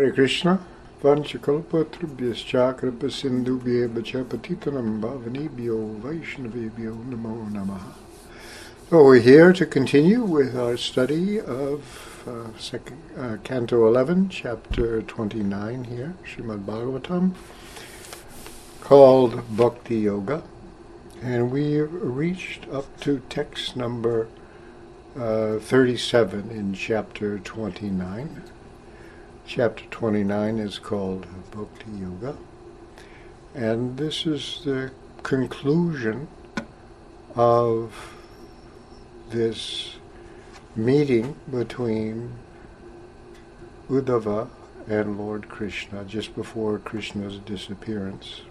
Hare Krishna, Vanchakalpatrubhyascha Kripasindubhyeva cha Patitanam Bhavanibhyo Vaishnavibhyo Namo Namaha. So we're here to continue with our study of uh, second, uh, Canto 11, Chapter 29 here, Srimad Bhagavatam, called Bhakti Yoga. And we reached up to text number uh, 37 in Chapter 29. Chapter 29 is called Bhakti Yoga. And this is the conclusion of this meeting between Uddhava and Lord Krishna just before Krishna's disappearance.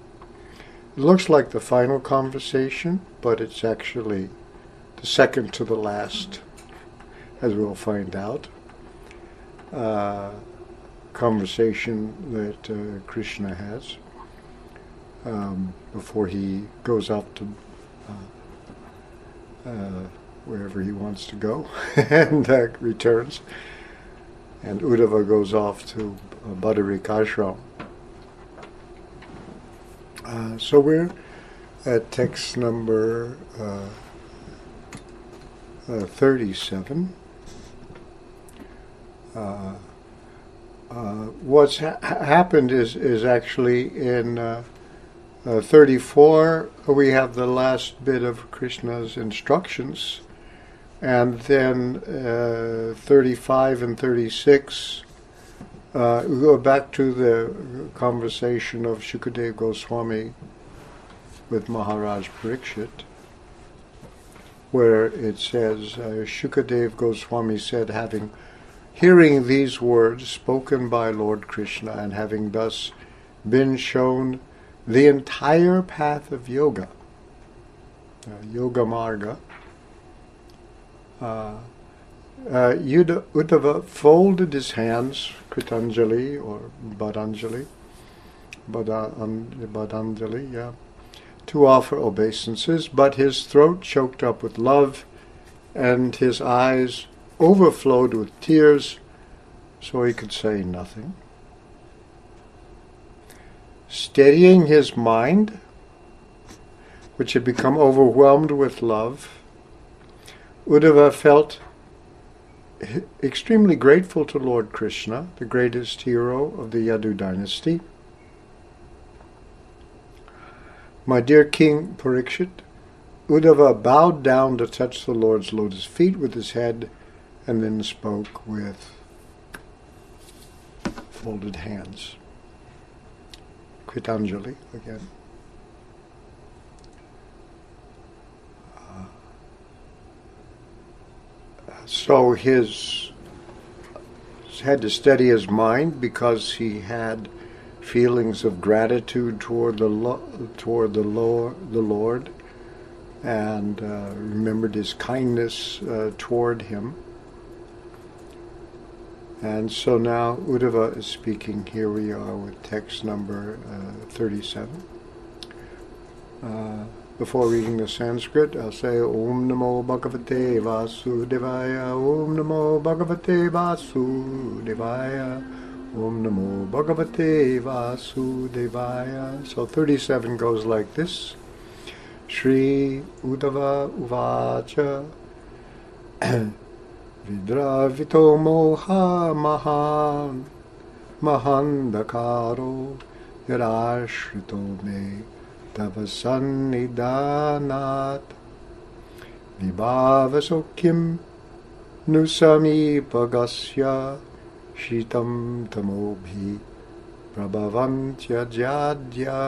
It looks like the final conversation, but it's actually the second to the last, as we'll find out. Uh, conversation that uh, Krishna has um, before he goes out to uh, uh, wherever he wants to go and uh, returns. And Uddhava goes off to uh, Uh, so we're at text number uh, 37. Uh, what's ha- happened is is actually in uh, uh, 34 we have the last bit of Krishna's instructions, and then uh, 35 and 36 uh, we go back to the conversation of Shukadev Goswami with Maharaj Parikshit, where it says uh, Shukadev Goswami said, having Hearing these words spoken by Lord Krishna and having thus been shown the entire path of yoga, uh, Yoga Marga, uh, uh, Uddhava folded his hands, Kritanjali or Badanjali, Badanjali, yeah, to offer obeisances, but his throat choked up with love and his eyes overflowed with tears, so he could say nothing. Steadying his mind, which had become overwhelmed with love, Uddhava felt extremely grateful to Lord Krishna, the greatest hero of the Yadu dynasty. My dear King Parikshit, Uddhava bowed down to touch the Lord's lotus feet with his head and then spoke with folded hands. Kritanjali again. Uh, so his had to steady his mind because he had feelings of gratitude toward the lo- toward the Lord, the Lord, and uh, remembered his kindness uh, toward him. And so now Uddhava is speaking. Here we are with text number uh, 37. Uh, before reading the Sanskrit, I'll say Om Namo Bhagavate Vasudevaya, Om Namo Bhagavate Vasudevaya, Om Namo Bhagavate Vasudevaya. So 37 goes like this. Shri Uddhava Uvacha विद्रावितो मोहा महान् महान्धकारो यदाश्रितो मे तव सन्निधानात्। विभावसौख्यं नु समीपगस्य शीतं तमोभिः प्रभवन्त्यजाद्या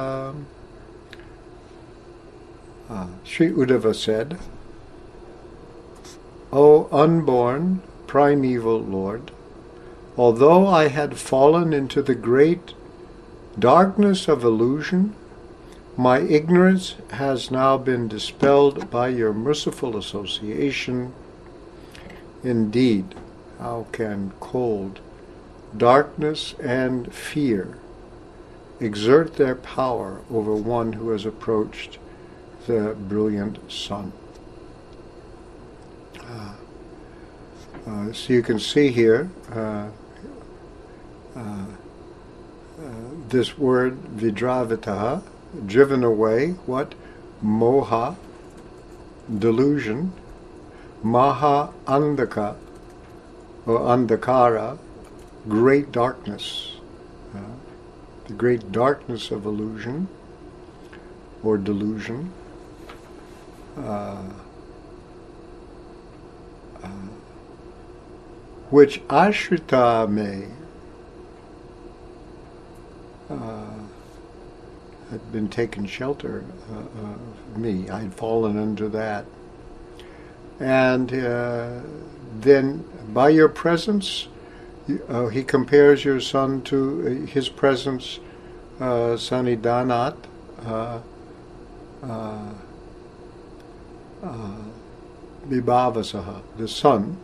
uh, Sri Uddhava said, O unborn, primeval Lord, although I had fallen into the great darkness of illusion, my ignorance has now been dispelled by your merciful association. Indeed, how can cold, darkness, and fear exert their power over one who has approached the brilliant sun? Uh, so you can see here, uh, uh, this word vidravitaha, driven away, what? Moha, delusion, maha andaka, or andakara, great darkness, uh, the great darkness of illusion or delusion. Uh, uh, which ashrita uh, had been taken shelter uh, of me. I had fallen into that. And uh, then by your presence, uh, he compares your sun to uh, his presence, uh, Sanidanat, uh, uh, uh, the sun.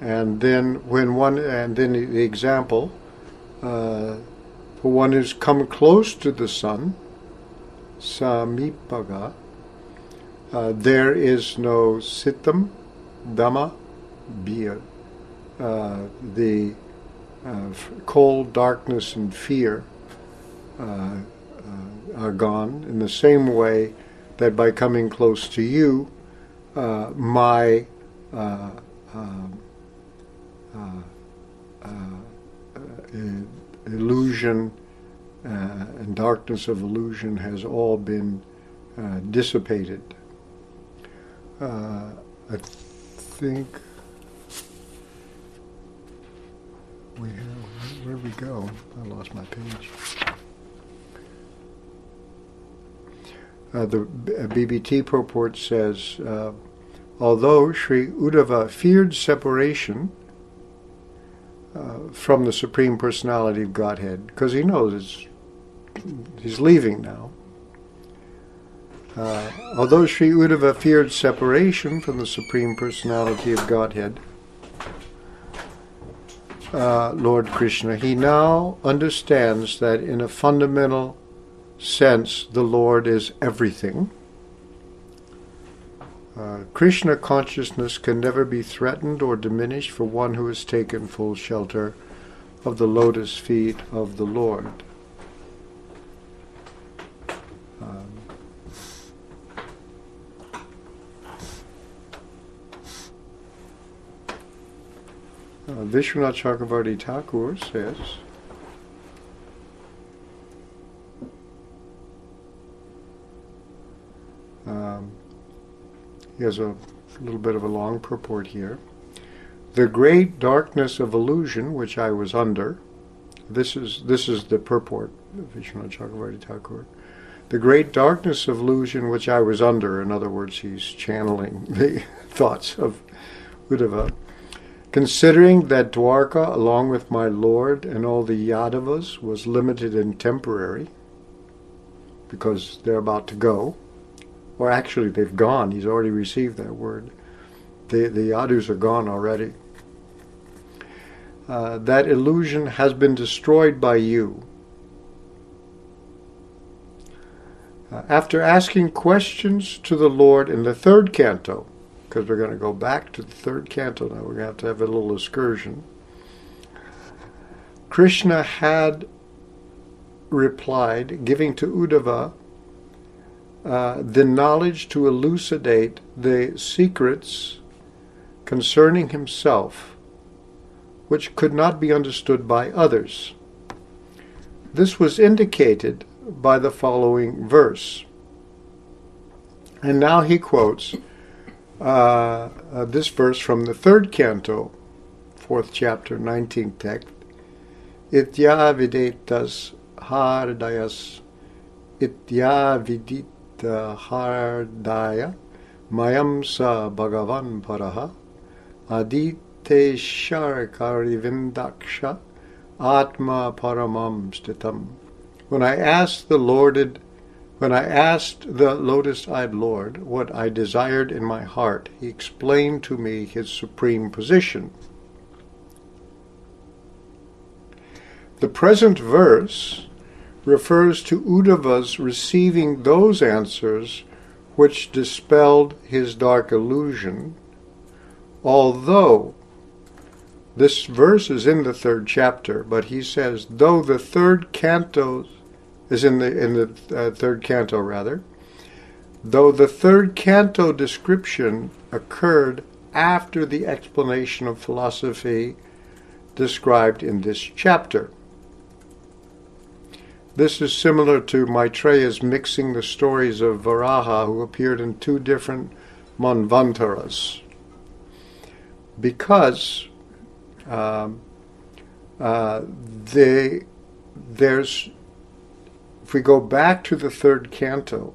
And then when one, and then the example, uh, for one who's come close to the sun, Samipaga, uh, there is no sitam, dhamma, beer. Uh, the uh, cold, darkness, and fear uh, uh, are gone in the same way that by coming close to you, uh, my um, illusion uh, and darkness of illusion has all been uh, dissipated. Uh, I think we have, where we go? I lost my page. Uh, the BBT purport says, uh, although Sri Uddhava feared separation uh, from the Supreme Personality of Godhead, because he knows he's leaving now. Uh, although Sri Uddhava feared separation from the Supreme Personality of Godhead, uh, Lord Krishna, he now understands that in a fundamental sense the Lord is everything. Uh, Krishna consciousness can never be threatened or diminished for one who has taken full shelter of the lotus feet of the Lord. Um, uh, Vishwanath Chakravarti Thakur says, has a little bit of a long purport here. The great darkness of illusion which I was under, this is this is the purport of Vishwanath Chakravarti Thakur. The great darkness of illusion which I was under, in other words, he's channeling the thoughts of Uddhava. Considering that Dwarka, along with my lord and all the Yadavas, was limited and temporary, because they're about to go, or actually they've gone, he's already received that word. The, the Yadus are gone already. Uh, that illusion has been destroyed by you. Uh, after asking questions to the Lord in the third canto, because we're going to go back to the third canto now, we're going to have to have a little excursion. Krishna had replied, giving to Uddhava uh, the knowledge to elucidate the secrets concerning himself, which could not be understood by others. This was indicated by the following verse. And now he quotes uh, uh, this verse from the third canto, fourth chapter, 19th text. Itya videtas hardayas itya vidit hardaya mayam sa bhagavan paraha adite sharikarivindaksha atma paramam stitam. When I asked the Lorded, when I asked the lotus-eyed Lord what I desired in my heart, he explained to me his supreme position. The present verse refers to Uddhava's receiving those answers which dispelled his dark illusion, although this verse is in the third chapter, but he says, though the third canto is in the in the uh, third canto rather, though the third canto description occurred after the explanation of philosophy described in this chapter. This is similar to Maitreya's mixing the stories of Varaha, who appeared in two different Manvantaras. Because um, uh, they, there's, if we go back to the third canto,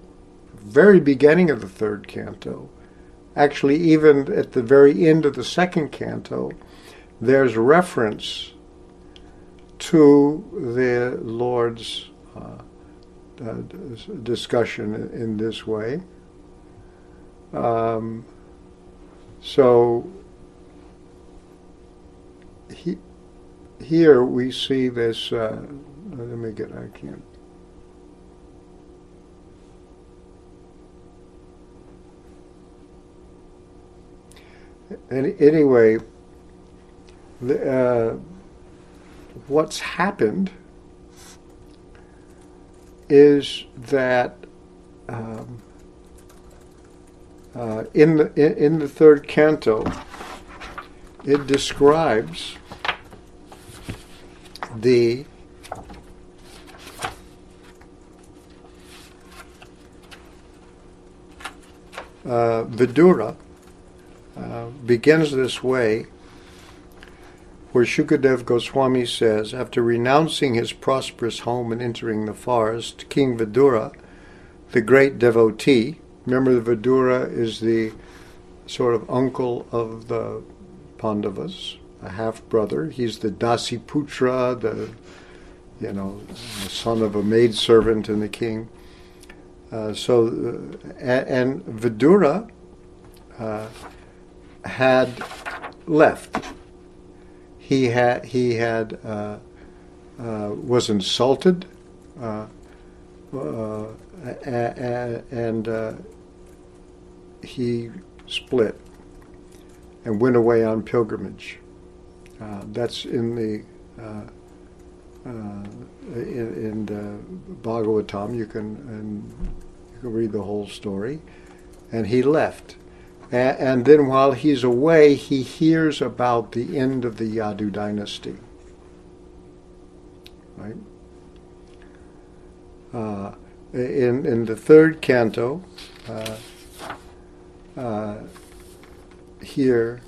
very beginning of the third canto, actually, even at the very end of the second canto, there's reference to the Lord's discussion in this way. Um, so he, here we see this. Uh, let me get. I can't. Any, anyway, the, uh, what's happened is that um, uh, in the in, the third canto, it describes the uh, Vidura uh, begins this way where Shukadev Goswami says, after renouncing his prosperous home and entering the forest, King Vidura, the great devotee, remember the Vidura is the sort of uncle of the Pandavas, a half brother. He's the Dasiputra, the you know, the son of a maidservant in the king. Uh, so, uh, and, and Vidura uh, had left he had he had uh, uh, was insulted uh, uh and uh, he split and went away on pilgrimage. Uh, that's in the in, in Bhagavatam. You can and you can read the whole story. And he left and then while he's away, he hears about the end of the Yadu dynasty. Right? Uh, in, in the third canto, uh, uh, here,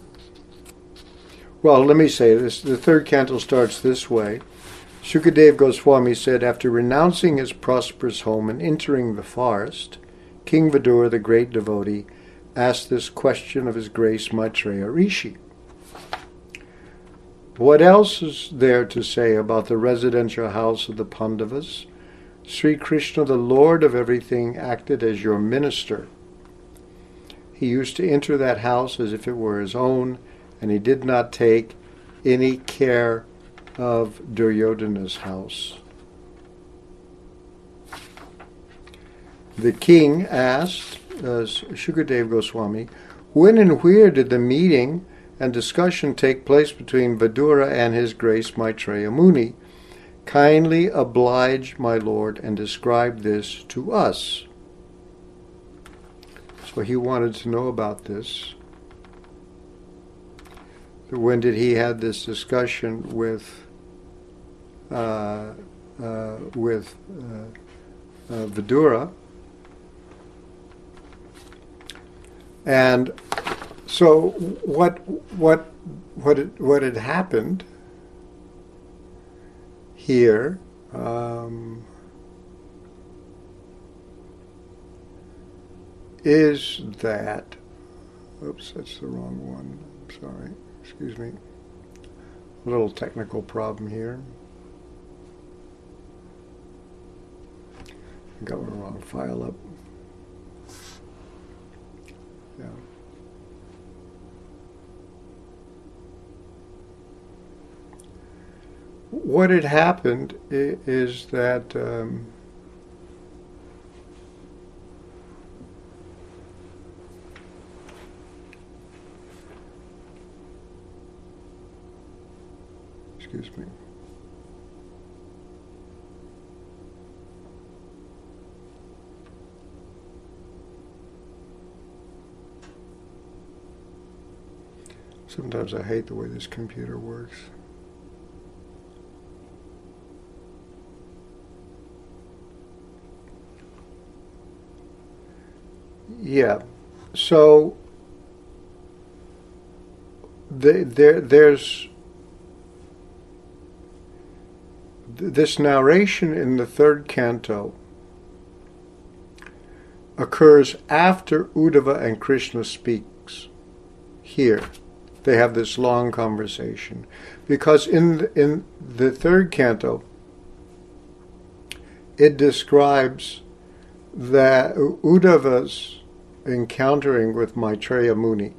well, let me say this. The third canto starts this way. Sukadev Goswami said, after renouncing his prosperous home and entering the forest, King Vidura, the great devotee, asked this question of His Grace Maitreya Rishi. What else is there to say about the residential house of the Pandavas? Sri Krishna, the Lord of everything, acted as your minister. He used to enter that house as if it were his own, and he did not take any care of Duryodhana's house. The king asked, uh, Shukadev Goswami, when and where did the meeting and discussion take place between Vidura and His Grace Maitreya Muni? Kindly oblige, my Lord, and describe this to us. So he wanted to know about this. When did he have this discussion with uh, uh, with uh, uh Vidura? And so what what what had, what had happened here um, is that oops that's the wrong one. I'm sorry. Excuse me. A little technical problem here. I got the wrong file up What had happened is that um, excuse me. Sometimes I hate the way this computer works. Yeah. So the, there, there's this narration in the third canto occurs after Uddhava and Krishna speaks here they have this long conversation. Because in in the third canto, it describes that Uddhava's encountering with Maitreya Muni,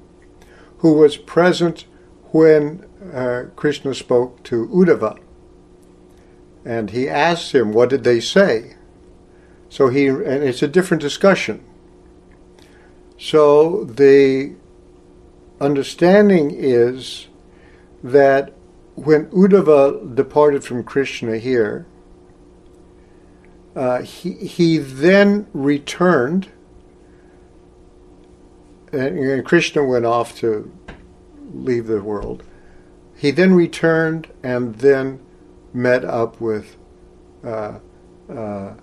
who was present when uh, Krishna spoke to Uddhava. And he asked him, What did they say? So he, and it's a different discussion. So the understanding is that when Uddhava departed from Krishna here, uh, he, he then returned, and, and Krishna went off to leave the world. He then returned and then met up with, uh, uh,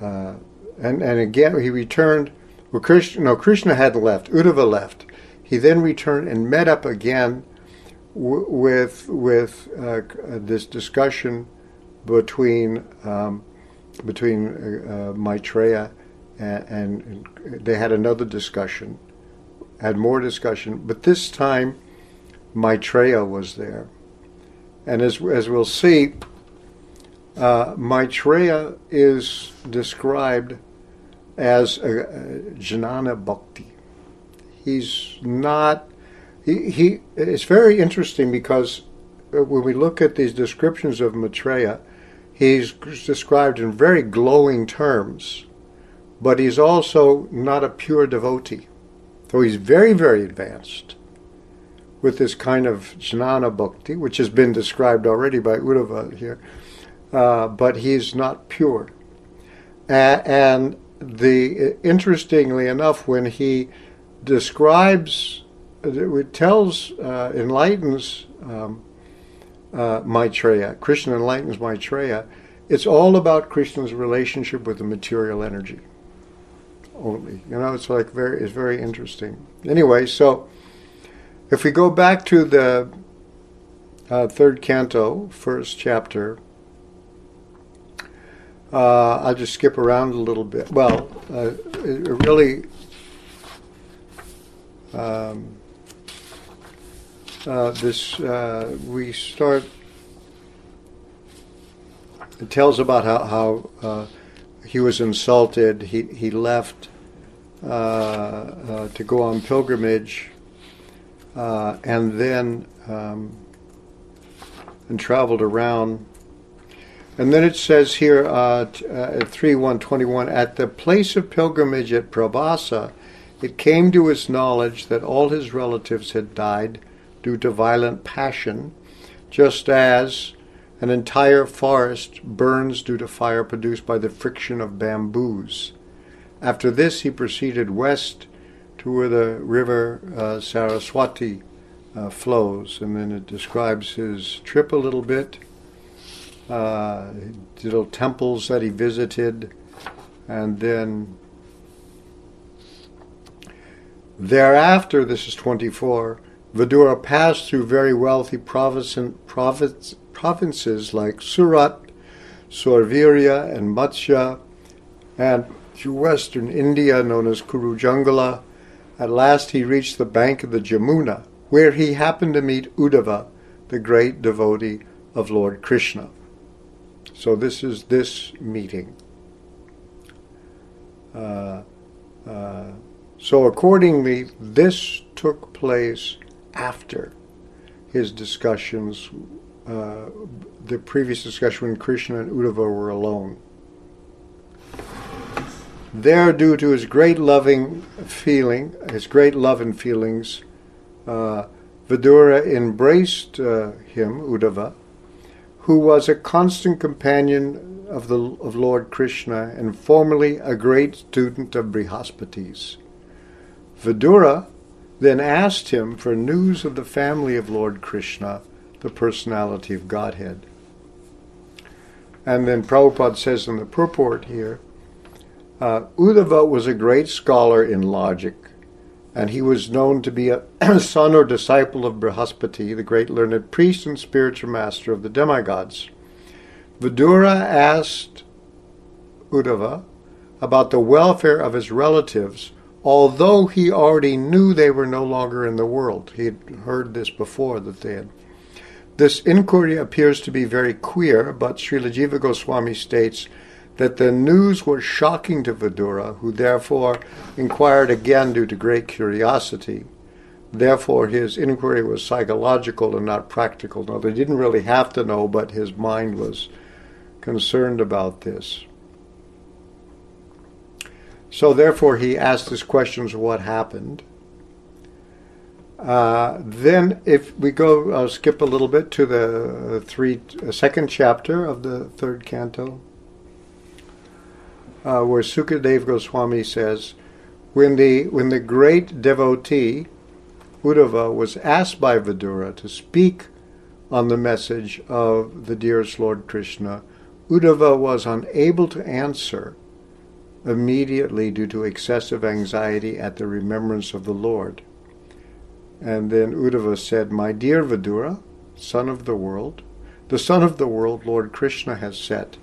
uh, and and again he returned. Well, Krishna, no, Krishna hadn't left. Uddhava left. He then returned and met up again w- with with uh, this discussion between um, between uh, uh, Maitreya and, and, they had another discussion, had more discussion, but this time Maitreya was there, and as as we'll see, uh, Maitreya is described as a, a bhakti he's not. He, he it's very interesting because uh, when we look at these descriptions of Maitreya, he's described in very glowing terms, but he's also not a pure devotee. So he's very, very advanced with this kind of jnana bhakti, which has been described already by Uddhava here, uh, but he's not pure. and the interestingly enough, when he describes, it tells, uh, enlightens um, uh, Maitreya. Krishna enlightens Maitreya. It's all about Krishna's relationship with the material energy. Only, you know, it's like very, it's very interesting. Anyway, so if we go back to the uh, third canto, first chapter, uh, I'll just skip around a little bit. Well, uh, it really um, uh, this uh, we start. It tells about how, how uh, he was insulted. He he left uh, uh, to go on pilgrimage, uh, and then um, and traveled around. And then it says here at three one twenty one at the place of pilgrimage at Prabhasa it came to his knowledge that all his relatives had died due to violent passion, just as an entire forest burns due to fire produced by the friction of bamboos. After this, he proceeded west to where the river uh, Saraswati uh, flows, and then it describes his trip a little bit, uh, little temples that he visited, and then Thereafter, this is 24, Vidura passed through very wealthy province, province, provinces like Surat, Sorvirya, and Matsya, and through western India, known as Kurujangala. At last he reached the bank of the Jamuna, where he happened to meet Uddhava, the great devotee of Lord Krishna. So this is this meeting. Uh, uh, so, accordingly, this took place after his discussions, uh, the previous discussion when Krishna and Uddhava were alone. There, due to his great loving feeling, his great love and feelings, uh, Vidura embraced uh, him, Uddhava, who was a constant companion of, the, of Lord Krishna and formerly a great student of Brihaspati's. Vidura then asked him for news of the family of Lord Krishna, the personality of Godhead. And then Prabhupada says in the purport here, uh, Uddhava was a great scholar in logic, and he was known to be a son or disciple of Brihaspati, the great learned priest and spiritual master of the demigods. Vidura asked Uddhava about the welfare of his relatives, although he already knew they were no longer in the world. He had heard this before that they had this inquiry appears to be very queer, but Srila Jiva Goswami states that the news was shocking to Vidura, who therefore inquired again due to great curiosity. Therefore, his inquiry was psychological and not practical. Now, they didn't really have to know, but his mind was concerned about this. So, therefore, he asked his questions what happened. Uh, then, if we go, I'll skip a little bit to the three uh, second chapter of the third canto, uh, where Sukadev Goswami says, when the when the great devotee Uddhava was asked by Vidura to speak on the message of the dearest Lord Krishna, Uddhava was unable to answer immediately due to excessive anxiety at the remembrance of the Lord. And then Uddhava said, My dear Vidura, sun of the world, the sun of the world Lord Krishna has set,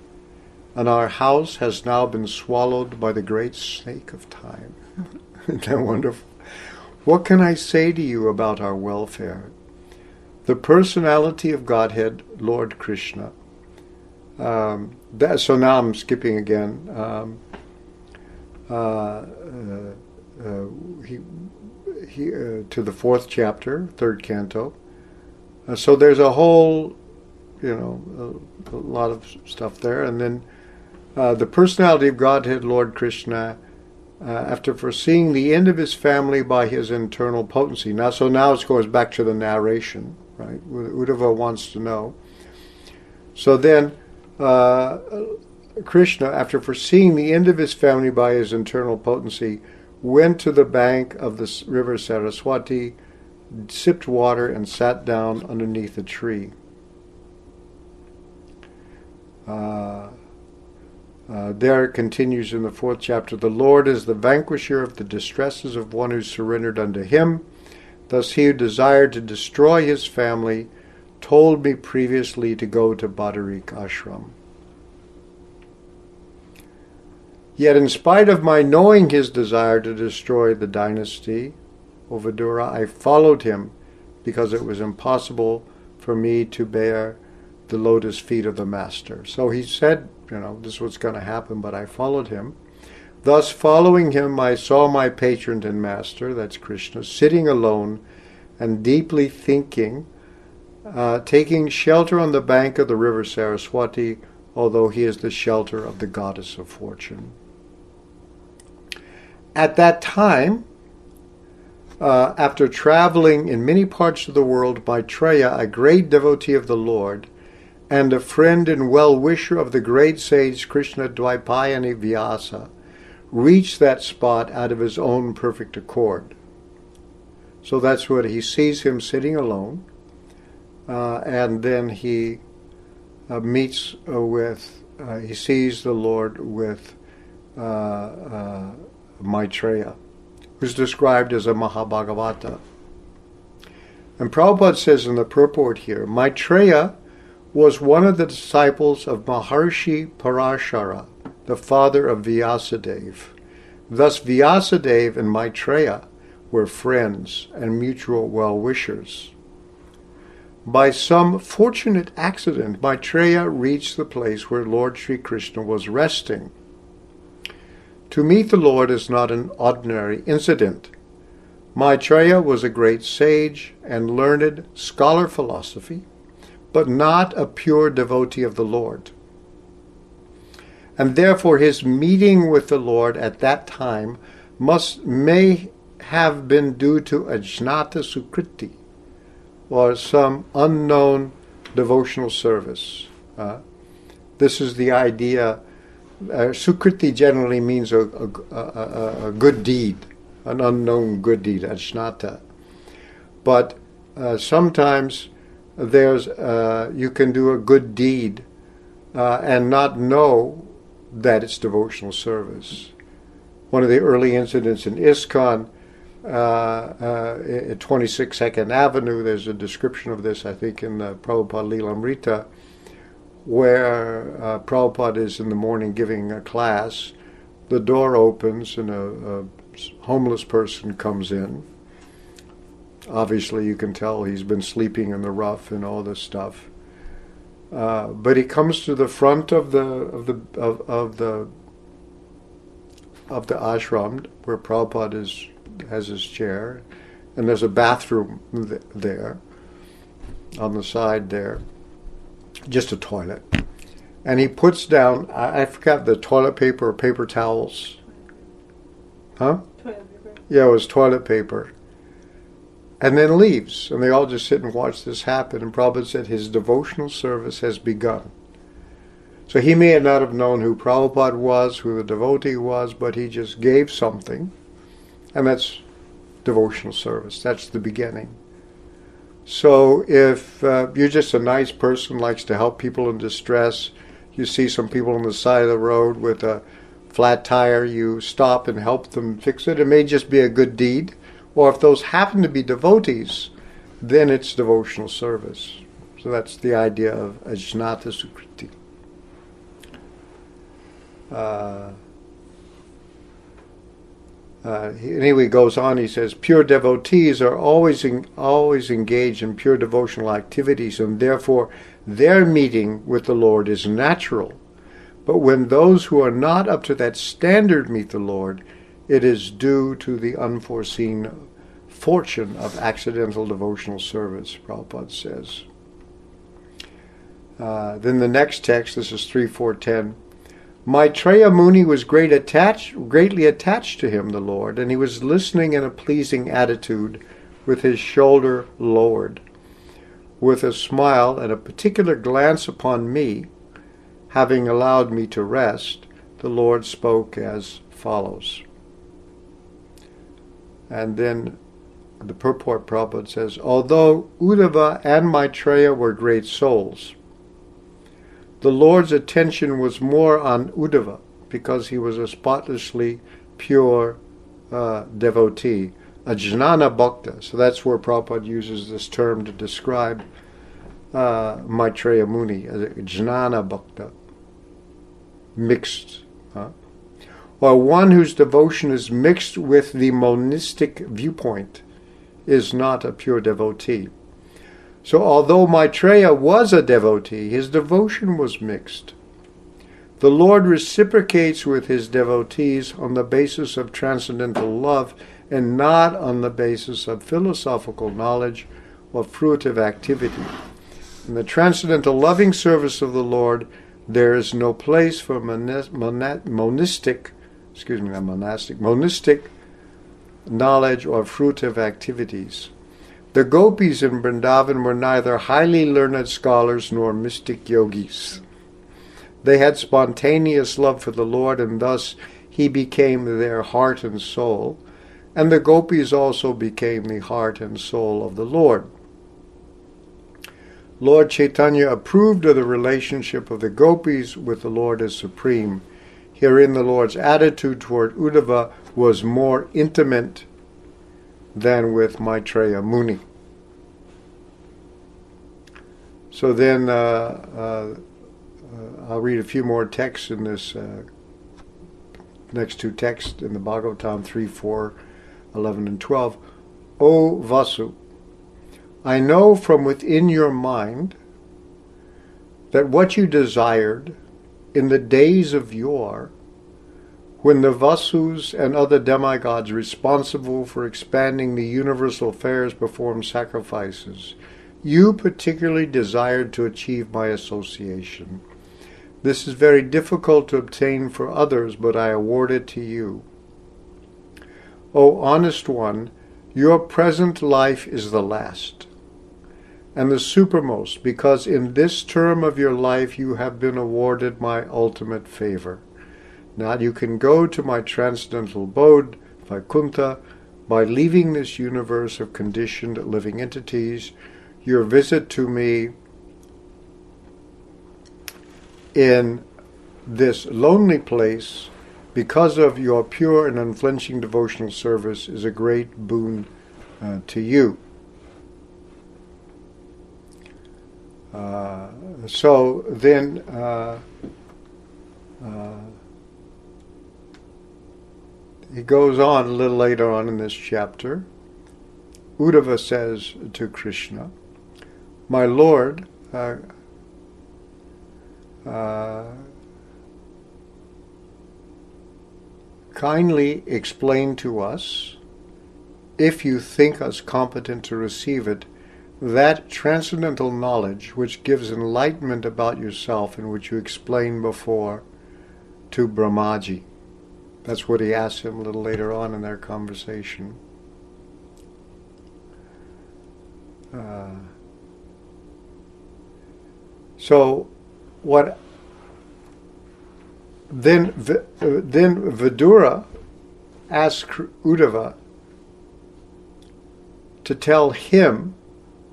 and our house has now been swallowed by the great snake of time. Isn't that wonderful? What can I say to you about our welfare? The personality of Godhead, Lord Krishna. Um, that, so now I'm skipping again. Um, he, he, uh, to the fourth chapter, third canto. Uh, so there's a whole, you know, a, a lot of stuff there. And then uh, the personality of Godhead, Lord Krishna, uh, after foreseeing the end of his family by his internal potency. Now, so now it goes back to the narration, right? Uddhava wants to know. So then, uh, Krishna, after foreseeing the end of his family by his internal potency, went to the bank of the river Saraswati, sipped water, and sat down underneath a tree. Uh, uh, there it continues in the fourth chapter The Lord is the vanquisher of the distresses of one who surrendered unto him. Thus, he who desired to destroy his family told me previously to go to Badarik Ashram. Yet, in spite of my knowing his desire to destroy the dynasty, of Vidura, I followed him because it was impossible for me to bear the lotus feet of the master. So he said, you know, this was going to happen, but I followed him. Thus, following him, I saw my patron and master, that's Krishna, sitting alone and deeply thinking, uh, taking shelter on the bank of the river Saraswati, although he is the shelter of the goddess of fortune. At that time, uh, after traveling in many parts of the world, Maitreya, a great devotee of the Lord, and a friend and well wisher of the great sage Krishna Dvaipayani Vyasa, reached that spot out of his own perfect accord. So that's what he sees him sitting alone, uh, and then he uh, meets uh, with, uh, he sees the Lord with uh, Maitreya, who's described as a Mahabhagavata. And Prabhupada says in the purport here, Maitreya was one of the disciples of Maharshi Parashara, the father of Vyasadeva. Thus Vyasadeva and Maitreya were friends and mutual well-wishers. By some fortunate accident, Maitreya reached the place where Lord Sri Krishna was resting to meet the Lord is not an ordinary incident. Maitreya was a great sage and learned scholar philosophy, but not a pure devotee of the Lord. And therefore his meeting with the Lord at that time must may have been due to ajnata sukriti, or some unknown devotional service. Uh, this is the idea. Uh, sukriti generally means a, a, a, a, good deed, an unknown good deed, ajnata. But uh, sometimes there's uh, you can do a good deed uh, and not know that it's devotional service. One of the early incidents in ISKCON uh, uh, at 22nd Avenue, there's a description of this, I think, in the Prabhupada Lilamrita, where uh, Prabhupada is in the morning giving a class. The door opens and a, a homeless person comes in. Obviously, you can tell he's been sleeping in the rough and all this stuff. Uh, but he comes to the front of the of the of, of the of the ashram where Prabhupada is has his chair, and there's a bathroom th- there on the side there, just a toilet. And he puts down I, I forgot the toilet paper or paper towels. Huh? Toilet paper. Yeah, it was toilet paper and then leaves. And they all just sit and watch this happen. And Prabhupada said his devotional service has begun. So he may not have known who Prabhupada was, who the devotee was, but he just gave something. And that's devotional service. That's the beginning. So if uh, you're just a nice person, likes to help people in distress, you see some people on the side of the road with a flat tire, you stop and help them fix it. It may just be a good deed or if those happen to be devotees, then it's devotional service. So that's the idea of Ajnata Sukriti. Uh, uh, anyway, he goes on. He says, "Pure devotees are always in, always engaged in pure devotional activities, and therefore their meeting with the Lord is natural. But when those who are not up to that standard meet the Lord, it is due to the unforeseen fortune of accidental devotional service, Prabhupada says. Uh, then the next text, this is 3410. Maitreya Muni was great attached, greatly attached to him, the Lord, and he was listening in a pleasing attitude with his shoulder lowered. With a smile and a particular glance upon me, having allowed me to rest, the Lord spoke as follows. And then the purport Prabhupada says, although Uddhava and Maitreya were great souls, the Lord's attention was more on Uddhava because he was a spotlessly pure uh, devotee, a jnana bhakta. So that's where Prabhupada uses this term to describe uh, Maitreya Muni as a jnana bhakta, mixed. Huh? or one whose devotion is mixed with the monistic viewpoint is not a pure devotee. So, although Maitreya was a devotee, his devotion was mixed. The Lord reciprocates with his devotees on the basis of transcendental love and not on the basis of philosophical knowledge or fruitive activity. In the transcendental loving service of the Lord, there is no place for monistic excuse me, not monastic, monistic knowledge or fruitive activities. The gopis in Vrindavan were neither highly learned scholars nor mystic yogis. They had spontaneous love for the Lord, and thus he became their heart and soul, and the gopis also became the heart and soul of the Lord. Lord Chaitanya approved of the relationship of the gopis with the Lord as supreme, Herein, the Lord's attitude toward Uddhava was more intimate than with Maitreya Muni. So then, uh, uh, I'll read a few more texts in this uh, next two texts in the Bhagavatam 3, 4, 11, and 12. O Vasu, I know from within your mind that what you desired in the days of yore, when the Vasus and other demigods responsible for expanding the universal affairs performed sacrifices, you particularly desired to achieve my association. This is very difficult to obtain for others, but I award it to you. O honest one, your present life is the last. and the supermost, because in this term of your life you have been awarded my ultimate favor. Now you can go to my transcendental abode, Vaikuntha, by leaving this universe of conditioned living entities. Your visit to me in this lonely place, because of your pure and unflinching devotional service, is a great boon uh, to you. Uh, so then, uh, uh, he goes on a little later on in this chapter. Uddhava says to Krishna, My Lord, uh, uh, kindly explain to us, if you think us competent to receive it, that transcendental knowledge which gives enlightenment about yourself and which you explained before to Brahmaji. That's what he asked him a little later on in their conversation. Uh, so, what then? Then Vidura asked Uddhava to tell him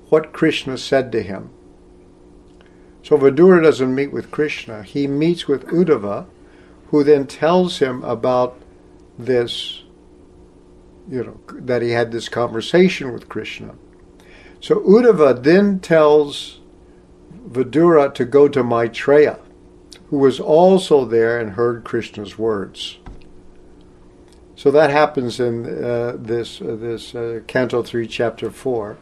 what Krishna said to him. So Vidura doesn't meet with Krishna; he meets with Uddhava who then tells him about this, you know, that he had this conversation with Krishna. So Uddhava then tells Vidura to go to Maitreya, who was also there and heard Krishna's words. So that happens in uh, this uh, this uh, Canto three, chapter four,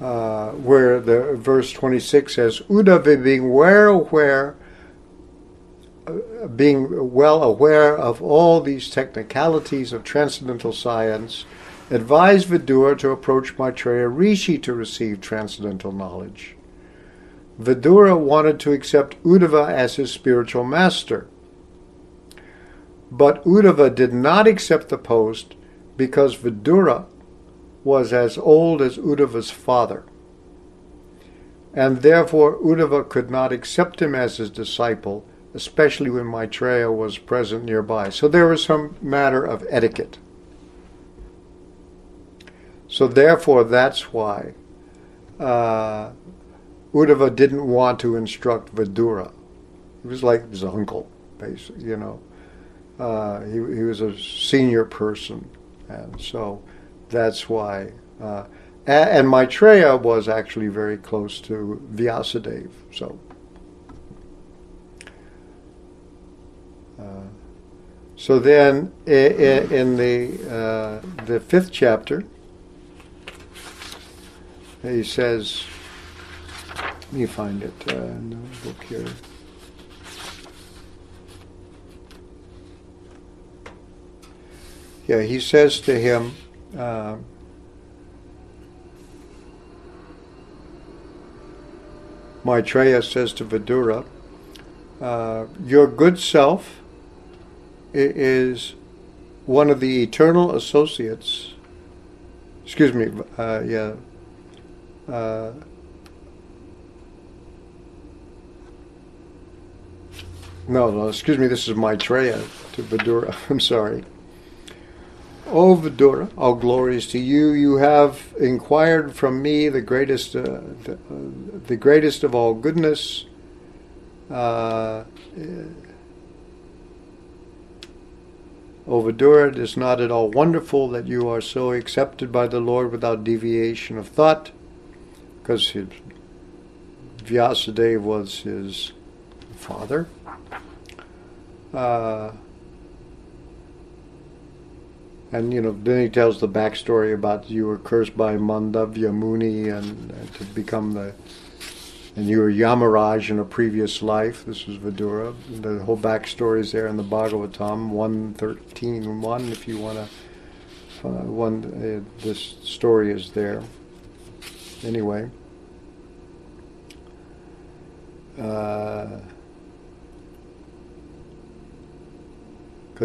uh, where the verse twenty six says, "Uddhava being well aware being well aware of all these technicalities of transcendental science, advised Vidura to approach Maitreya Rishi to receive transcendental knowledge. Vidura wanted to accept Uddhava as his spiritual master. But Uddhava did not accept the post because Vidura was as old as Uddhava's father. And therefore Uddhava could not accept him as his disciple especially when Maitreya was present nearby. So there was some matter of etiquette. So therefore, that's why uh, Uddhava didn't want to instruct Vidura. He was like his uncle, basically, you know. Uh, he, he was a senior person, and so that's why. Uh, and, and Maitreya was actually very close to Vyasadeva, so So then, in the uh, the fifth chapter, he says, let me find it uh, in the book here. Yeah, he says to him, uh, Maitreya says to Vidura, uh, Your good self is one of the eternal associates. Excuse me, uh, yeah. Uh, no, no, excuse me, this is Maitreya to Vidura. I'm sorry. O Vidura, all glories to you. You have inquired from me the greatest, uh, the, uh, the, greatest of all goodness. Uh, Vidura, it is not at all wonderful that you are so accepted by the Lord without deviation of thought, because his, Vyasadeva was his father. Uh, and you know, then he tells the backstory about you were cursed by Mandavya Muni and, and to become the and you were Yamaraj in a previous life. This was Vidura. The whole backstory is there in the Bhagavatam, 113 1, if you want to. Uh, one, uh, this story is there. Anyway. Because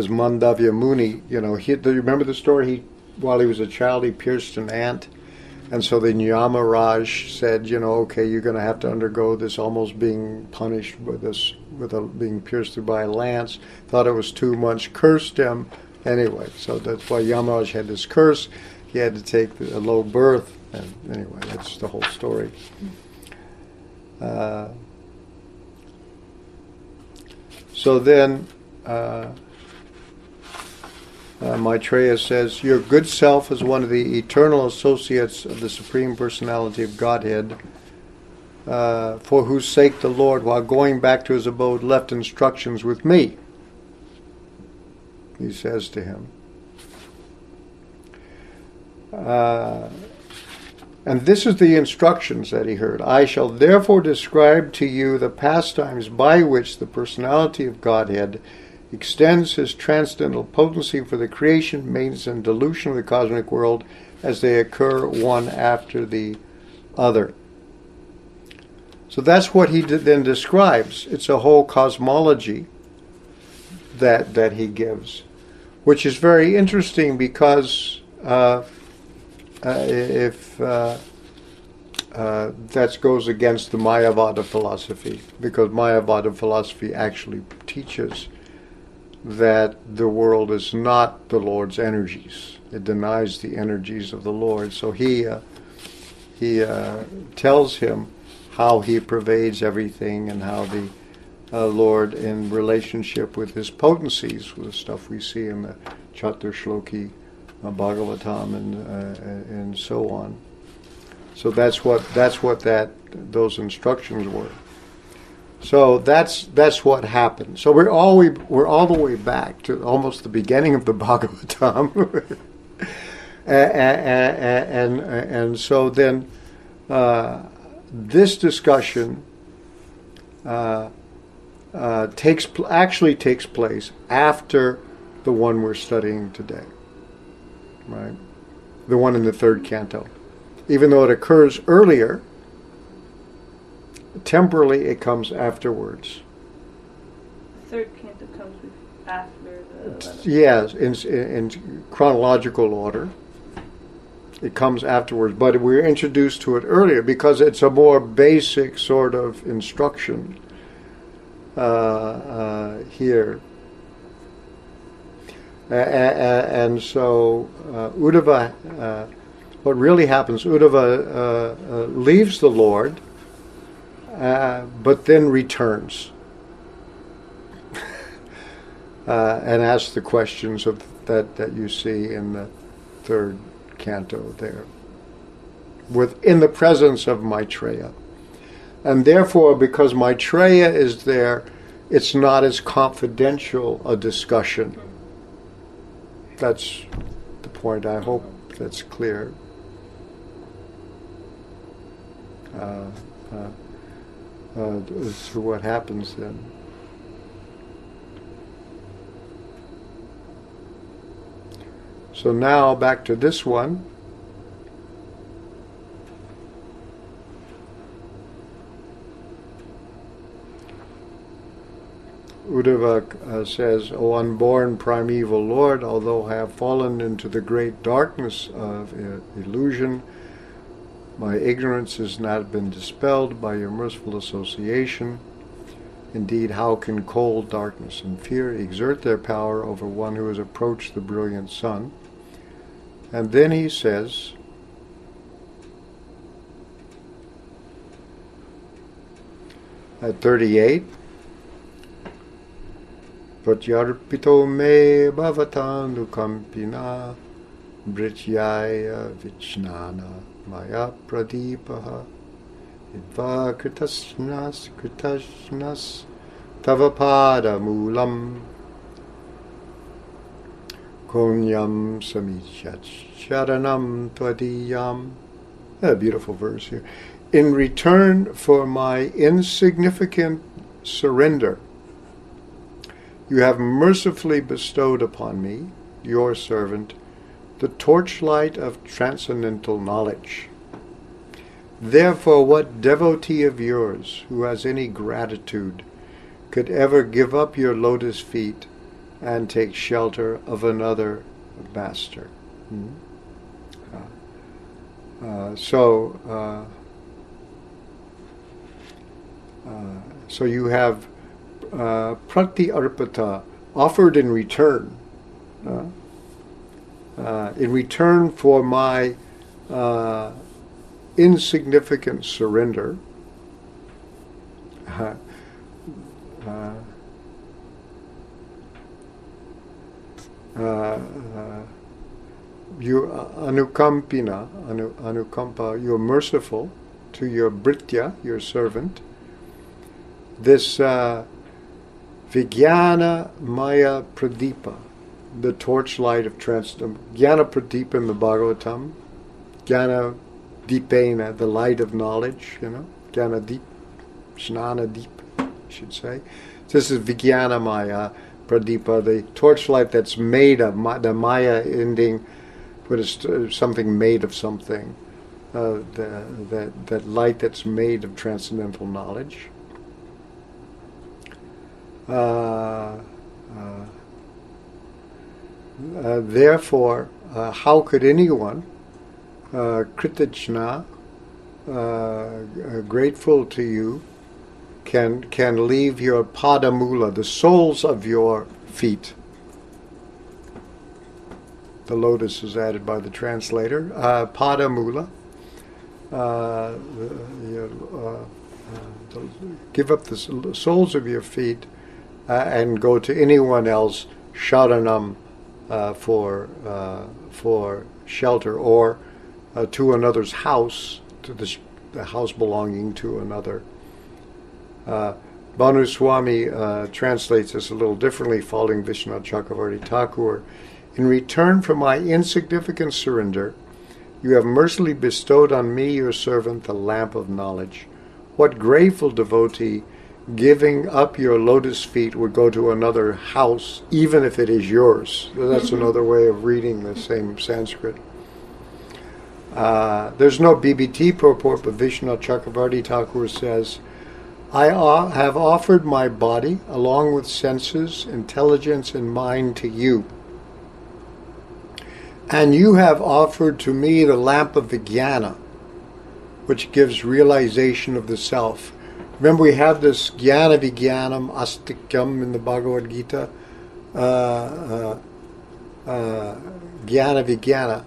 uh, Mandavya Muni, you know, he, do you remember the story? He, while he was a child, he pierced an ant And so the Yamaraj said, you know, okay, you're going to have to undergo this almost being punished with this, with a, being pierced through by a lance. Thought it was too much, cursed him. Anyway, so that's why Yamaraj had this curse. He had to take a low birth. And anyway, that's the whole story. Uh, so then, uh, uh, Maitreya says, Your good self is one of the eternal associates of the Supreme Personality of Godhead, uh, for whose sake the Lord, while going back to his abode, left instructions with me. He says to him. Uh, and this is the instructions that he heard. I shall therefore describe to you the pastimes by which the personality of Godhead extends his transcendental potency for the creation, maintenance, and dilution of the cosmic world as they occur one after the other. So that's what he then describes. It's a whole cosmology that that he gives, which is very interesting because uh, uh, if uh, uh that goes against the Mayavada philosophy, because Mayavada philosophy actually teaches that the world is not the Lord's energies. It denies the energies of the Lord. So he uh, he uh, tells him how he pervades everything and how the uh, Lord, in relationship with his potencies, with the stuff we see in the Chaturshloki uh, Bhagavatam and uh, and so on. So that's what that's what that those instructions were. So that's that's what happened. So we're all we, we're all the way back to almost the beginning of the Bhagavatam, and, and, and, and so then uh, this discussion uh, uh, takes actually takes place after the one we're studying today, right? The one in the third canto, even though it occurs earlier temporally it comes afterwards. Third canto comes after the. Yes, in, in chronological order. It comes afterwards, but we're introduced to it earlier because it's a more basic sort of instruction uh, uh, here. and so uh, Uddhava, uh, what really happens, Uddhava uh, uh, leaves the Lord uh, but then returns uh, and asks the questions of that, that you see in the third canto there, with in the presence of Maitreya. And therefore, because Maitreya is there, it's not as confidential a discussion. That's the point. I hope that's clear. Uh, uh, uh, as to what happens then. So now back to this one. Uddhava uh, says, O unborn primeval Lord, although I have fallen into the great darkness of illusion, my ignorance has not been dispelled by your merciful association. Indeed, how can cold, darkness, and fear exert their power over one who has approached the brilliant sun? And then he says, at 38, Pratyarpito me bhavatandu kampina brijyaya vichnana maya pradipaha. Idva kritasnas kritasnas tavapada mulam konyam samichat sharanam twadiyam. A beautiful verse here. In return for my insignificant surrender you have mercifully bestowed upon me your servant the torchlight of transcendental knowledge. Therefore, what devotee of yours who has any gratitude could ever give up your lotus feet and take shelter of another master? Hmm? Uh, so, uh, uh, so you have uh, prati arpata offered in return, uh, in return for my uh, insignificant surrender. Uh, uh, uh, you uh, anukampina, anu, anukampa, you're merciful to your britya, your servant. This Vijnana Maya Pradipa, the torchlight of transcendence, Jnana Pradipa in the Bhagavatam, Jnana Deepena, the light of knowledge, you know, Jnana Deep, Snana Deep, I should say. This is Vijnana Maya Pradipa, the torchlight that's made of the Maya ending but it's something made of something, uh, the, that, that light that's made of transcendental knowledge. Uh, uh, uh, therefore, uh, how could anyone, uh, uh, uh, grateful to you, can can leave your padamula, the soles of your feet. The lotus is added by the translator. Uh, padamula. Give up the soles of your feet and go to anyone else sharanam for uh, for shelter or uh, to another's house to the, the house belonging to another. Uh, Bhanu Swami uh, translates this a little differently, following Vishnu Chakravarti Thakur. In return for my insignificant surrender, you have mercifully bestowed on me, your servant, the lamp of knowledge. What grateful devotee, giving up your lotus feet, would go to another house, even if it is yours? That's another way of reading the same Sanskrit. Uh, there's no BBT purport, but Vishnu Chakravarti Thakur says, I have offered my body, along with senses, intelligence, and mind, to you. And you have offered to me the lamp of Vijnana, which gives realization of the self. Remember, we have this Jnana Vijnanam Astikyam in the Bhagavad Gita. Uh, uh, uh, Jnana Vijnana.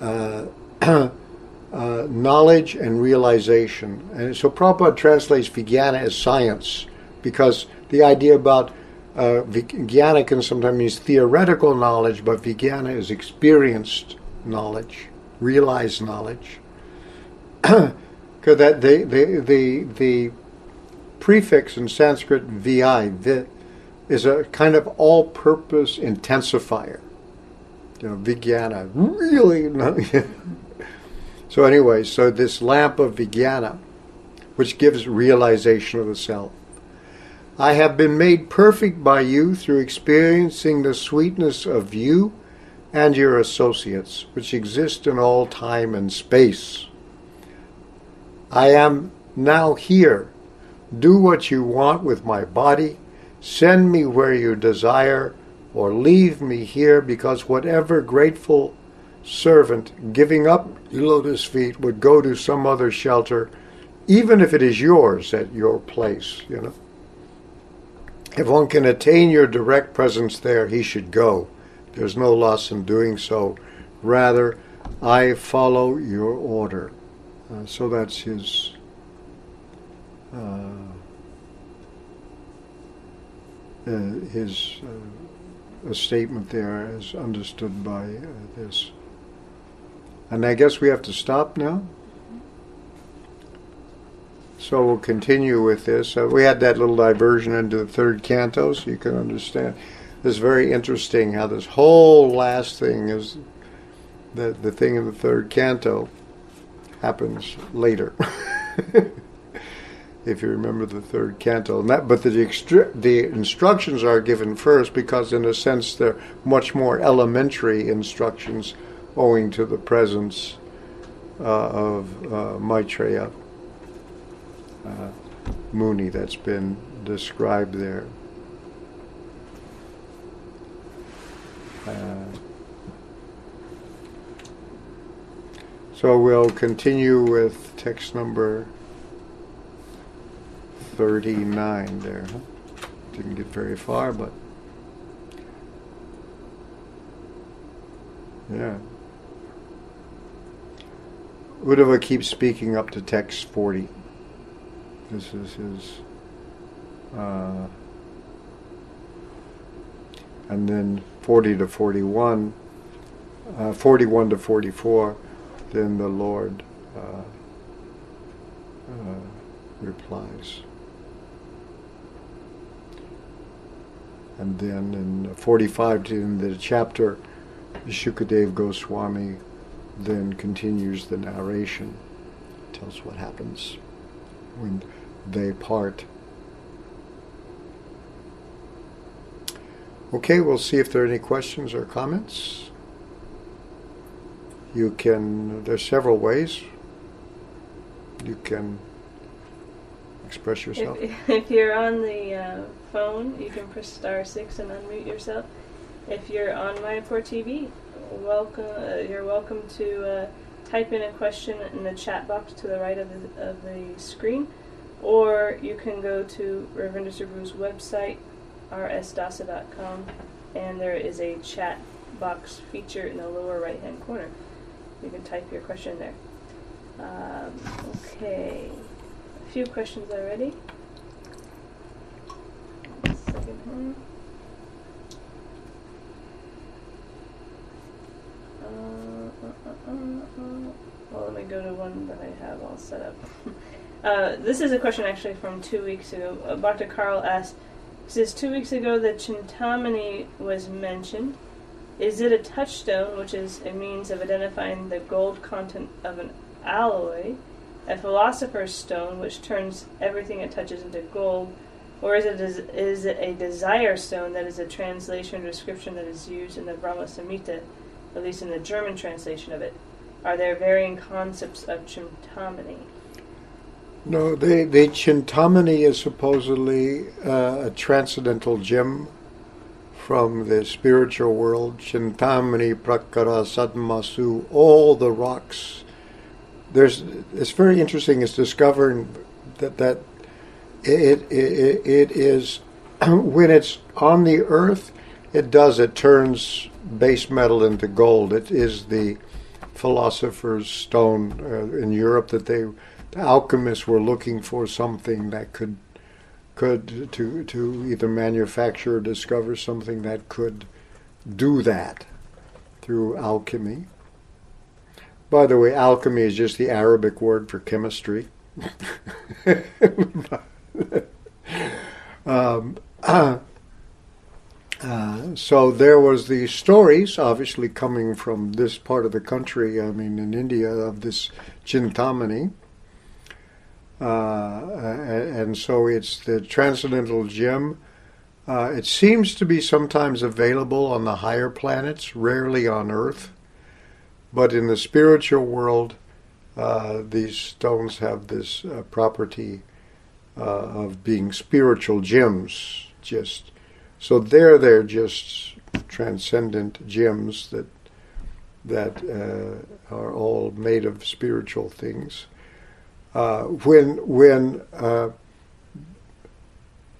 Uh, uh, knowledge and realization. And so Prabhupada translates Vijnana as science because the idea about uh, Vijnana can sometimes mean theoretical knowledge, but Vijnana is experienced knowledge, realized knowledge. Because that the, the, the, the prefix in Sanskrit vi, vi is a kind of all-purpose intensifier. You know, Vijnana, really. So anyway, so this lamp of Vijnana, which gives realization of the self. I have been made perfect by you through experiencing the sweetness of you and your associates, which exist in all time and space. I am now here. Do what you want with my body. Send me where you desire, or leave me here, because whatever grateful servant giving up lotus feet would go to some other shelter, even if it is yours at your place, you know. If one can attain your direct presence there, he should go. There's no loss in doing so. Rather, I follow your order. Uh, so that's his. Uh, uh, his uh, a statement there as understood by this. And I guess we have to stop now. So we'll continue with this. Uh, we had that little diversion into the third canto, so you can understand. It's very interesting how this whole last thing is the the thing in the third canto happens later. if you remember the third canto, that, but the the instructions are given first because, in a sense, they're much more elementary instructions, owing to the presence uh, of uh, Maitreya uh, Muni that's been described there. Uh, So we'll continue with text number 39 there. Huh? Didn't get very far, but yeah. Uddhava keeps speaking up to text 40. This is his. Uh, and then 40 to 41, uh, 41 to 44, then the Lord uh, uh, replies. And then in 45 in the chapter, Shukadev Goswami then continues the narration, tells what happens when they part. Okay, we'll see if there are any questions or comments. You can, there's several ways you can express yourself. If, if you're on the uh, phone, you can press star six and unmute yourself. If you're on Mayapur TV, welcome. Uh, you're welcome to uh, type in a question in the chat box to the right of the, of the screen, or you can go to Ravindra Svarupa's website, rsdasa.com, and there is a chat box feature in the lower right hand corner. You can type your question there. Um, okay, few questions already. Second one. Uh, uh, uh. Well, let me go to one that I have all set up. this is a question actually from two weeks ago. Dr. Carl asked, says two weeks ago the Chintamani was mentioned. Is it a touchstone, which is a means of identifying the gold content of an alloy, a philosopher's stone, which turns everything it touches into gold, or is it, it a desire stone that is a translation or description that is used in the Brahma Samhita, at least in the German translation of it? Are there varying concepts of Chintamani? No, the, the Chintamani is supposedly uh, a transcendental gem from the spiritual world. Chintamani, Prakara, Sadmasu, all the rocks. There's, it's very interesting. It's discovering that, that it, it, it is, when it's on the earth, it does, it turns base metal into gold. It is the philosopher's stone uh, in Europe that they the alchemists were looking for something that could could to to either manufacture or discover something that could do that through alchemy. By the way, alchemy is just the Arabic word for chemistry. um, uh, uh, so there was the stories, obviously coming from this part of the country. I mean, in India, of this Chintamani, uh, and so it's the transcendental gem. Uh, it seems to be sometimes available on the higher planets, rarely on Earth, but in the spiritual world, uh, these stones have this uh, property uh, of being spiritual gems. Just so there, they're just transcendent gems that that uh, are all made of spiritual things. Uh, when when uh,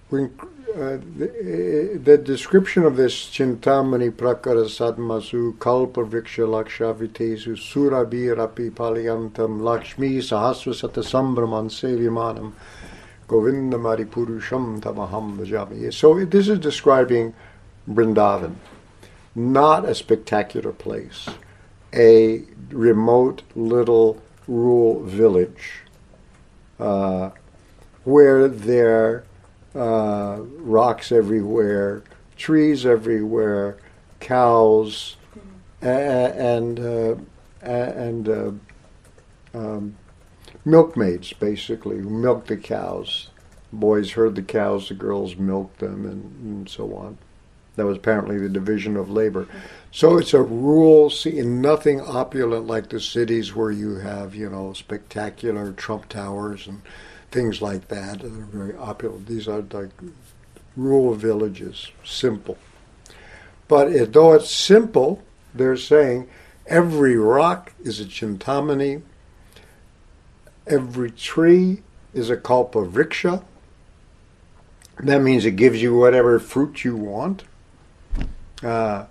when uh, the, the, description of this Chintamani Prakara Sadmasu Kalpa Vriksha Lakshavitesu Surabhirapi Palyantam Lakshmi Sahasrasata Sambraman Sevimanam Govindam Adi Purusham Tamaham Bhajami. So this is describing Vrindavan, not a spectacular place, a remote little rural village uh, where there uh, rocks everywhere, trees everywhere, cows, and uh, and uh, um, milkmaids, basically, who milk the cows. Boys herd the cows, the girls milk them, and, and so on. That was apparently the division of labor. So it's a rural scene, nothing opulent like the cities where you have, you know, spectacular Trump towers and things like that. They're very opulent. These are like rural villages, simple. But though it's simple, they're saying Every rock is a chintamani. Every tree is a kalpa kalpavriksha. That means it gives you whatever fruit you want. Uh,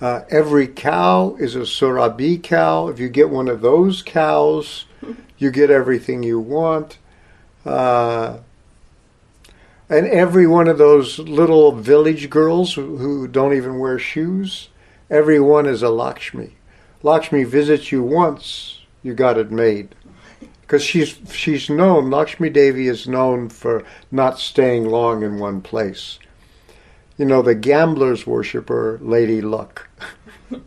uh, every cow is a surabhi cow. If you get one of those cows, you get everything you want. Uh, and every one of those little village girls who, don't even wear shoes, every one is a Lakshmi. Lakshmi visits you once, you got it made because she's she's known Lakshmi Devi is known for not staying long in one place. You know, the gamblers worship her Lady Luck. you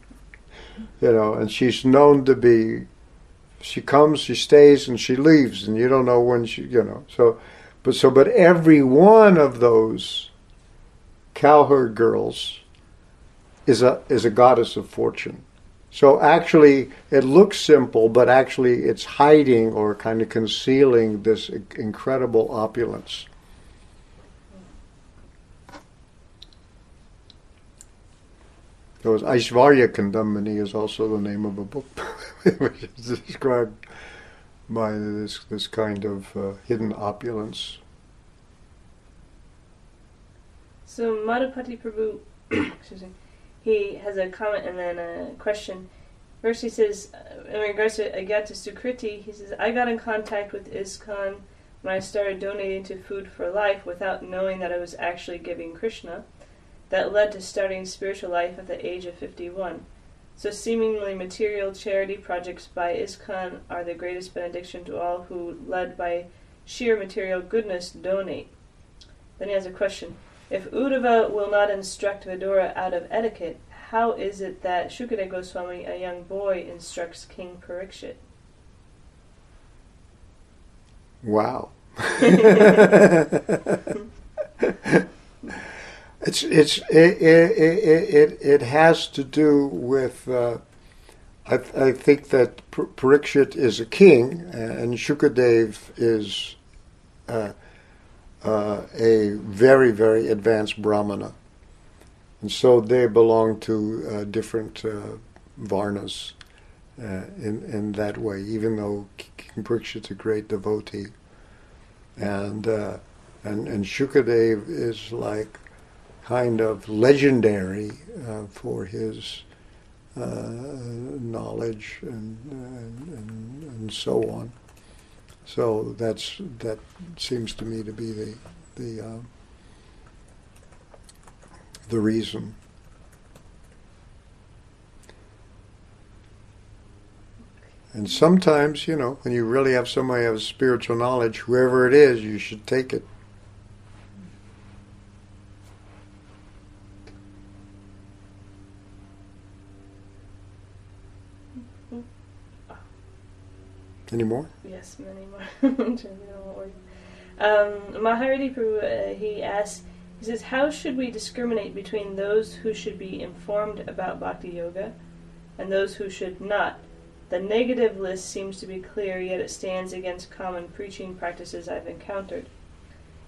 know, and she's known to be. She comes, she stays, and she leaves, and you don't know when she. You know, so, but so, but every one of those cowherd girls is a is a goddess of fortune. So actually, it looks simple, but actually, it's hiding or kind of concealing this incredible opulence. So Aishvarya Kadambini is also the name of a book which is described by this this kind of uh, hidden opulence. So Madhupati Prabhu, excuse me, he has a comment and then a question. First, he says, uh, in regards to Agyata Sukriti, he says, I got in contact with ISKCON when I started donating to Food for Life without knowing that I was actually giving Krishna. That led to starting spiritual life at the age of 51. So, seemingly material charity projects by ISKCON are the greatest benediction to all who, led by sheer material goodness, donate. Then he has a question. If Uddhava will not instruct Vidura out of etiquette, how is it that Shukadeva Goswami, a young boy, instructs King Parikshit? Wow. it's it's it it, it, it has to do with uh, I, I think that Parikshit is a king and Shukadev is uh, uh, a very, very advanced Brahmana. And so they belong to uh, different uh, Varnas uh, in, in that way, even though King Parikshit's a great devotee. And, and, and Shukadev is like kind of legendary uh, for his knowledge and, and, and so on. So that's that seems to me to be the the uh, the reason. And sometimes, you know, when you really have somebody have spiritual knowledge, whoever it is, you should take it. Any more? Yes, many more. um, Mahariti Prabhu, uh, he asks, he says, how should we discriminate between those who should be informed about Bhakti Yoga and those who should not? The negative list seems to be clear, yet it stands against common preaching practices I've encountered.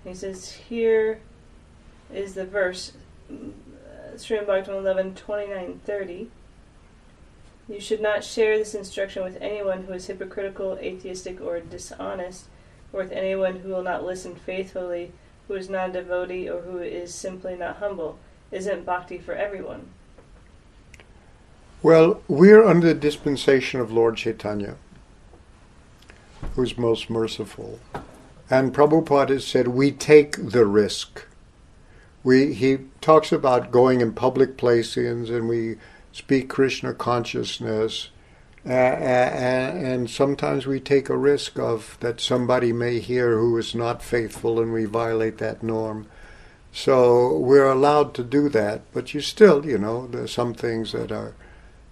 he says, here is the verse, uh, Srimad Bhagavatam 11, 29, 30. You should not share this instruction with anyone who is hypocritical, atheistic, or dishonest, or with anyone who will not listen faithfully, who is not a devotee, or who is simply not humble. Isn't bhakti for everyone? Well, we're under the dispensation of Lord Chaitanya, who's most merciful. And Prabhupada has said, we take the risk. We, he talks about going in public places and we speak Krishna consciousness, uh, and, sometimes we take a risk of that somebody may hear who is not faithful, and we violate that norm. So we're allowed to do that, but you still, you know, there's some things that are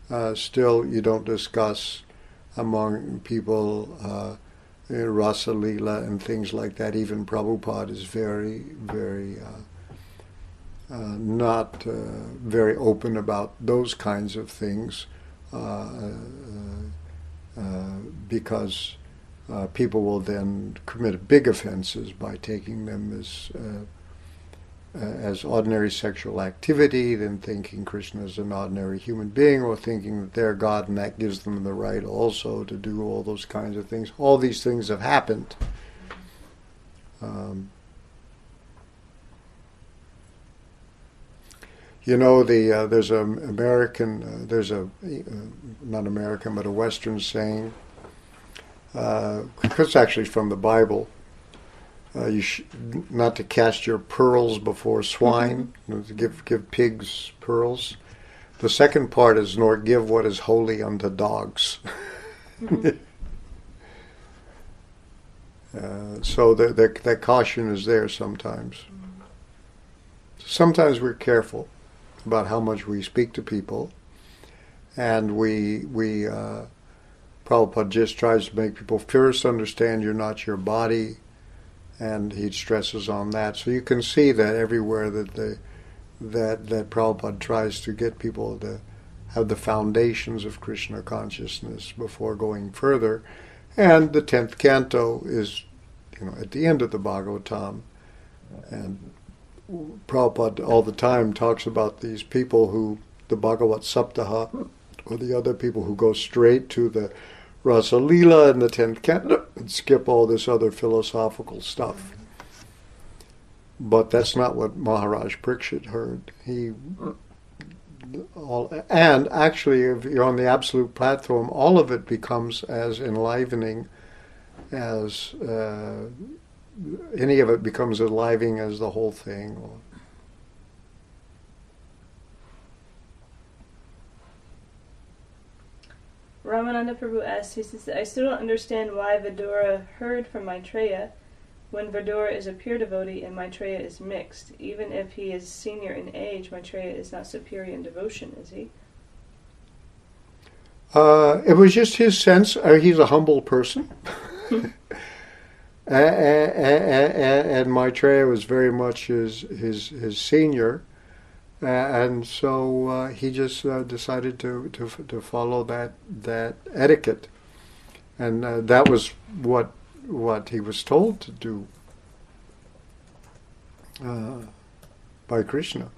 uh, still you don't discuss among people. Uh, Rasa Lila and things like that. Even Prabhupada is very, very uh, uh, not uh, very open about those kinds of things uh, because people will then commit big offenses by taking them as uh, as ordinary sexual activity, then thinking Krishna is an ordinary human being, or thinking that they're God and that gives them the right also to do all those kinds of things. All these things have happened. Um, you know, the uh, there's an American, uh, there's a uh, not American, but a Western saying. Uh, it's actually from the Bible uh, you sh- not to cast your pearls before swine, mm-hmm. to give give pigs pearls. The second part is nor give what is holy unto dogs. Mm-hmm. uh, so the, the, that caution is there sometimes. Sometimes we're careful about how much we speak to people, and we we uh, Prabhupada just tries to make people first understand you're not your body and he stresses on that. So you can see that everywhere that the that that Prabhupada tries to get people to have the foundations of Krishna consciousness before going further. And the tenth canto is, you know, at the end of the Bhagavatam, and Prabhupada all the time talks about these people who the Bhagavat Saptaha, or the other people who go straight to the Rasa Lila and the tenth canto and skip all this other philosophical stuff. But that's not what Maharaj Parikshit heard. He all, and actually, if you're on the absolute platform, all of it becomes as enlivening as uh, any of it becomes enlivening as the whole thing. Ramananda Prabhu asks, he says, I still don't understand why Vidura heard from Maitreya when Vidura is a pure devotee and Maitreya is mixed. Even if he is senior in age, Maitreya is not superior in devotion, is he? Uh, it was just his sense. Uh, he's a humble person. and, and, and Maitreya was very much his, his, his senior and so uh, he just uh, decided to, to to follow that that etiquette, and uh, that was what what he was told to do uh, by Krishna.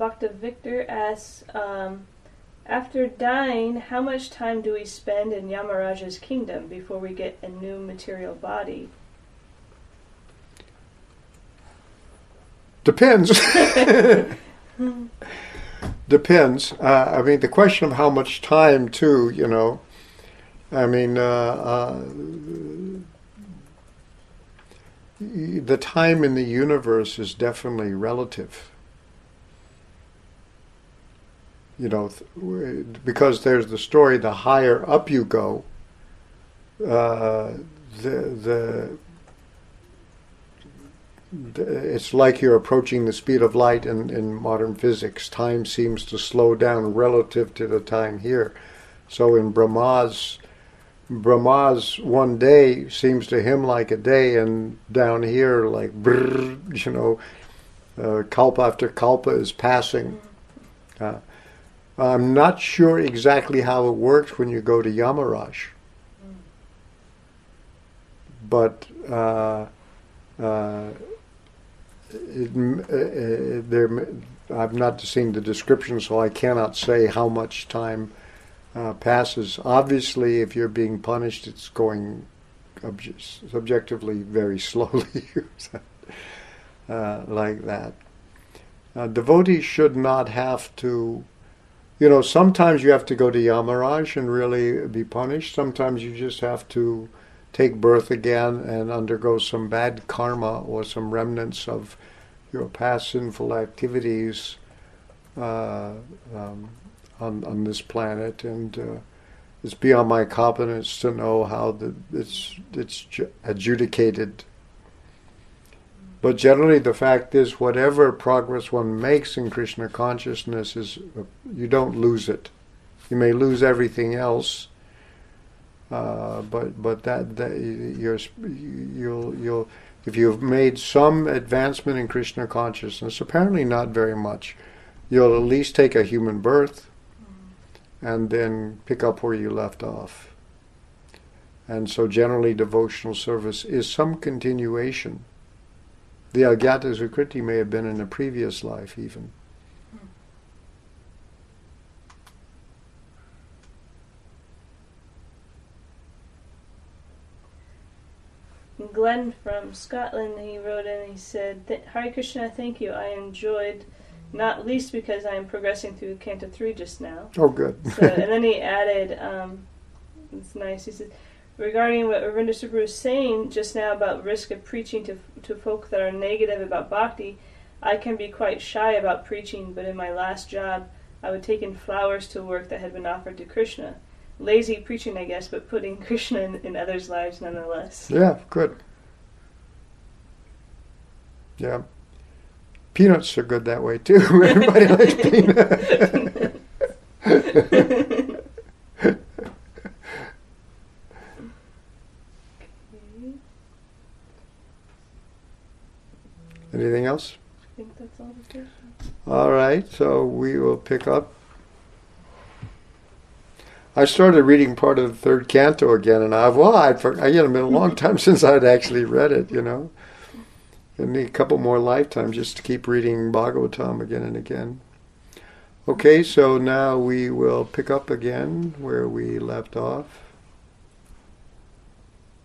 Bhakta Victor asks. Um, after dying, how much time do we spend in Yamaraja's kingdom before we get a new material body? Depends. Depends. Uh, I mean, the question of how much time, too, you know. I mean, uh, uh, the time in the universe is definitely relative you know, because there's the story, the higher up you go, uh, the, the it's like you're approaching the speed of light in, in modern physics. Time seems to slow down relative to the time here. So in Brahma's Brahma's one day seems to him like a day, and down here, like brrr, you know, uh, kalpa after kalpa is passing. Uh, I'm not sure exactly how it works when you go to Yamaraj. But uh, uh, it, uh, there, I've not seen the description, so I cannot say how much time uh, passes. Obviously, if you're being punished, it's going obje- subjectively very slowly, uh, like that. Uh, devotees should not have to you know, sometimes you have to go to Yamaraj and really be punished. Sometimes you just have to take birth again and undergo some bad karma or some remnants of your past sinful activities uh, um, on on this planet, and uh, it's beyond my competence to know how the, it's it's adjudicated but generally, the fact is, whatever progress one makes in Krishna consciousness is you don't lose it. You may lose everything else, uh, but but that, that you're you'll you'll if you've made some advancement in Krishna consciousness, apparently not very much, you'll at least take a human birth, and then pick up where you left off. And so generally devotional service is some continuation. The Agyata Sukriti may have been in a previous life even. Glenn from Scotland, he wrote and he said, Hare Krishna, thank you. I enjoyed, not least because I am progressing through Canto 3 just now. Oh, good. so, and then he added, um, it's nice, he said, regarding what Ravinder was saying just now about risk of preaching to, to folk that are negative about bhakti, I can be quite shy about preaching, but in my last job, I would take in flowers to work that had been offered to Krishna lazy preaching, I guess, but putting Krishna in, in others' lives nonetheless. Yeah, good. Yeah. Peanuts are good that way too. Everybody likes peanuts. Anything else? I think that's all the questions. All right, so we will pick up I started reading part of the third canto again, and I've well, I'd you know, it's been a long time since I'd actually read it. You know, I need a couple more lifetimes just to keep reading Bhagavatam again and again. Okay, so now we will pick up again where we left off.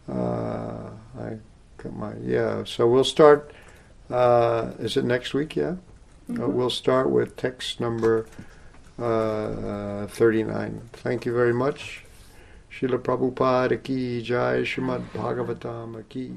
Uh, I got my yeah. So we'll start. Uh, is it next week? Yeah. Mm-hmm. Uh, we'll start with text number uh, 39. Thank you very much. Srila Prabhupada ki jai, Srimad Bhagavatam ki.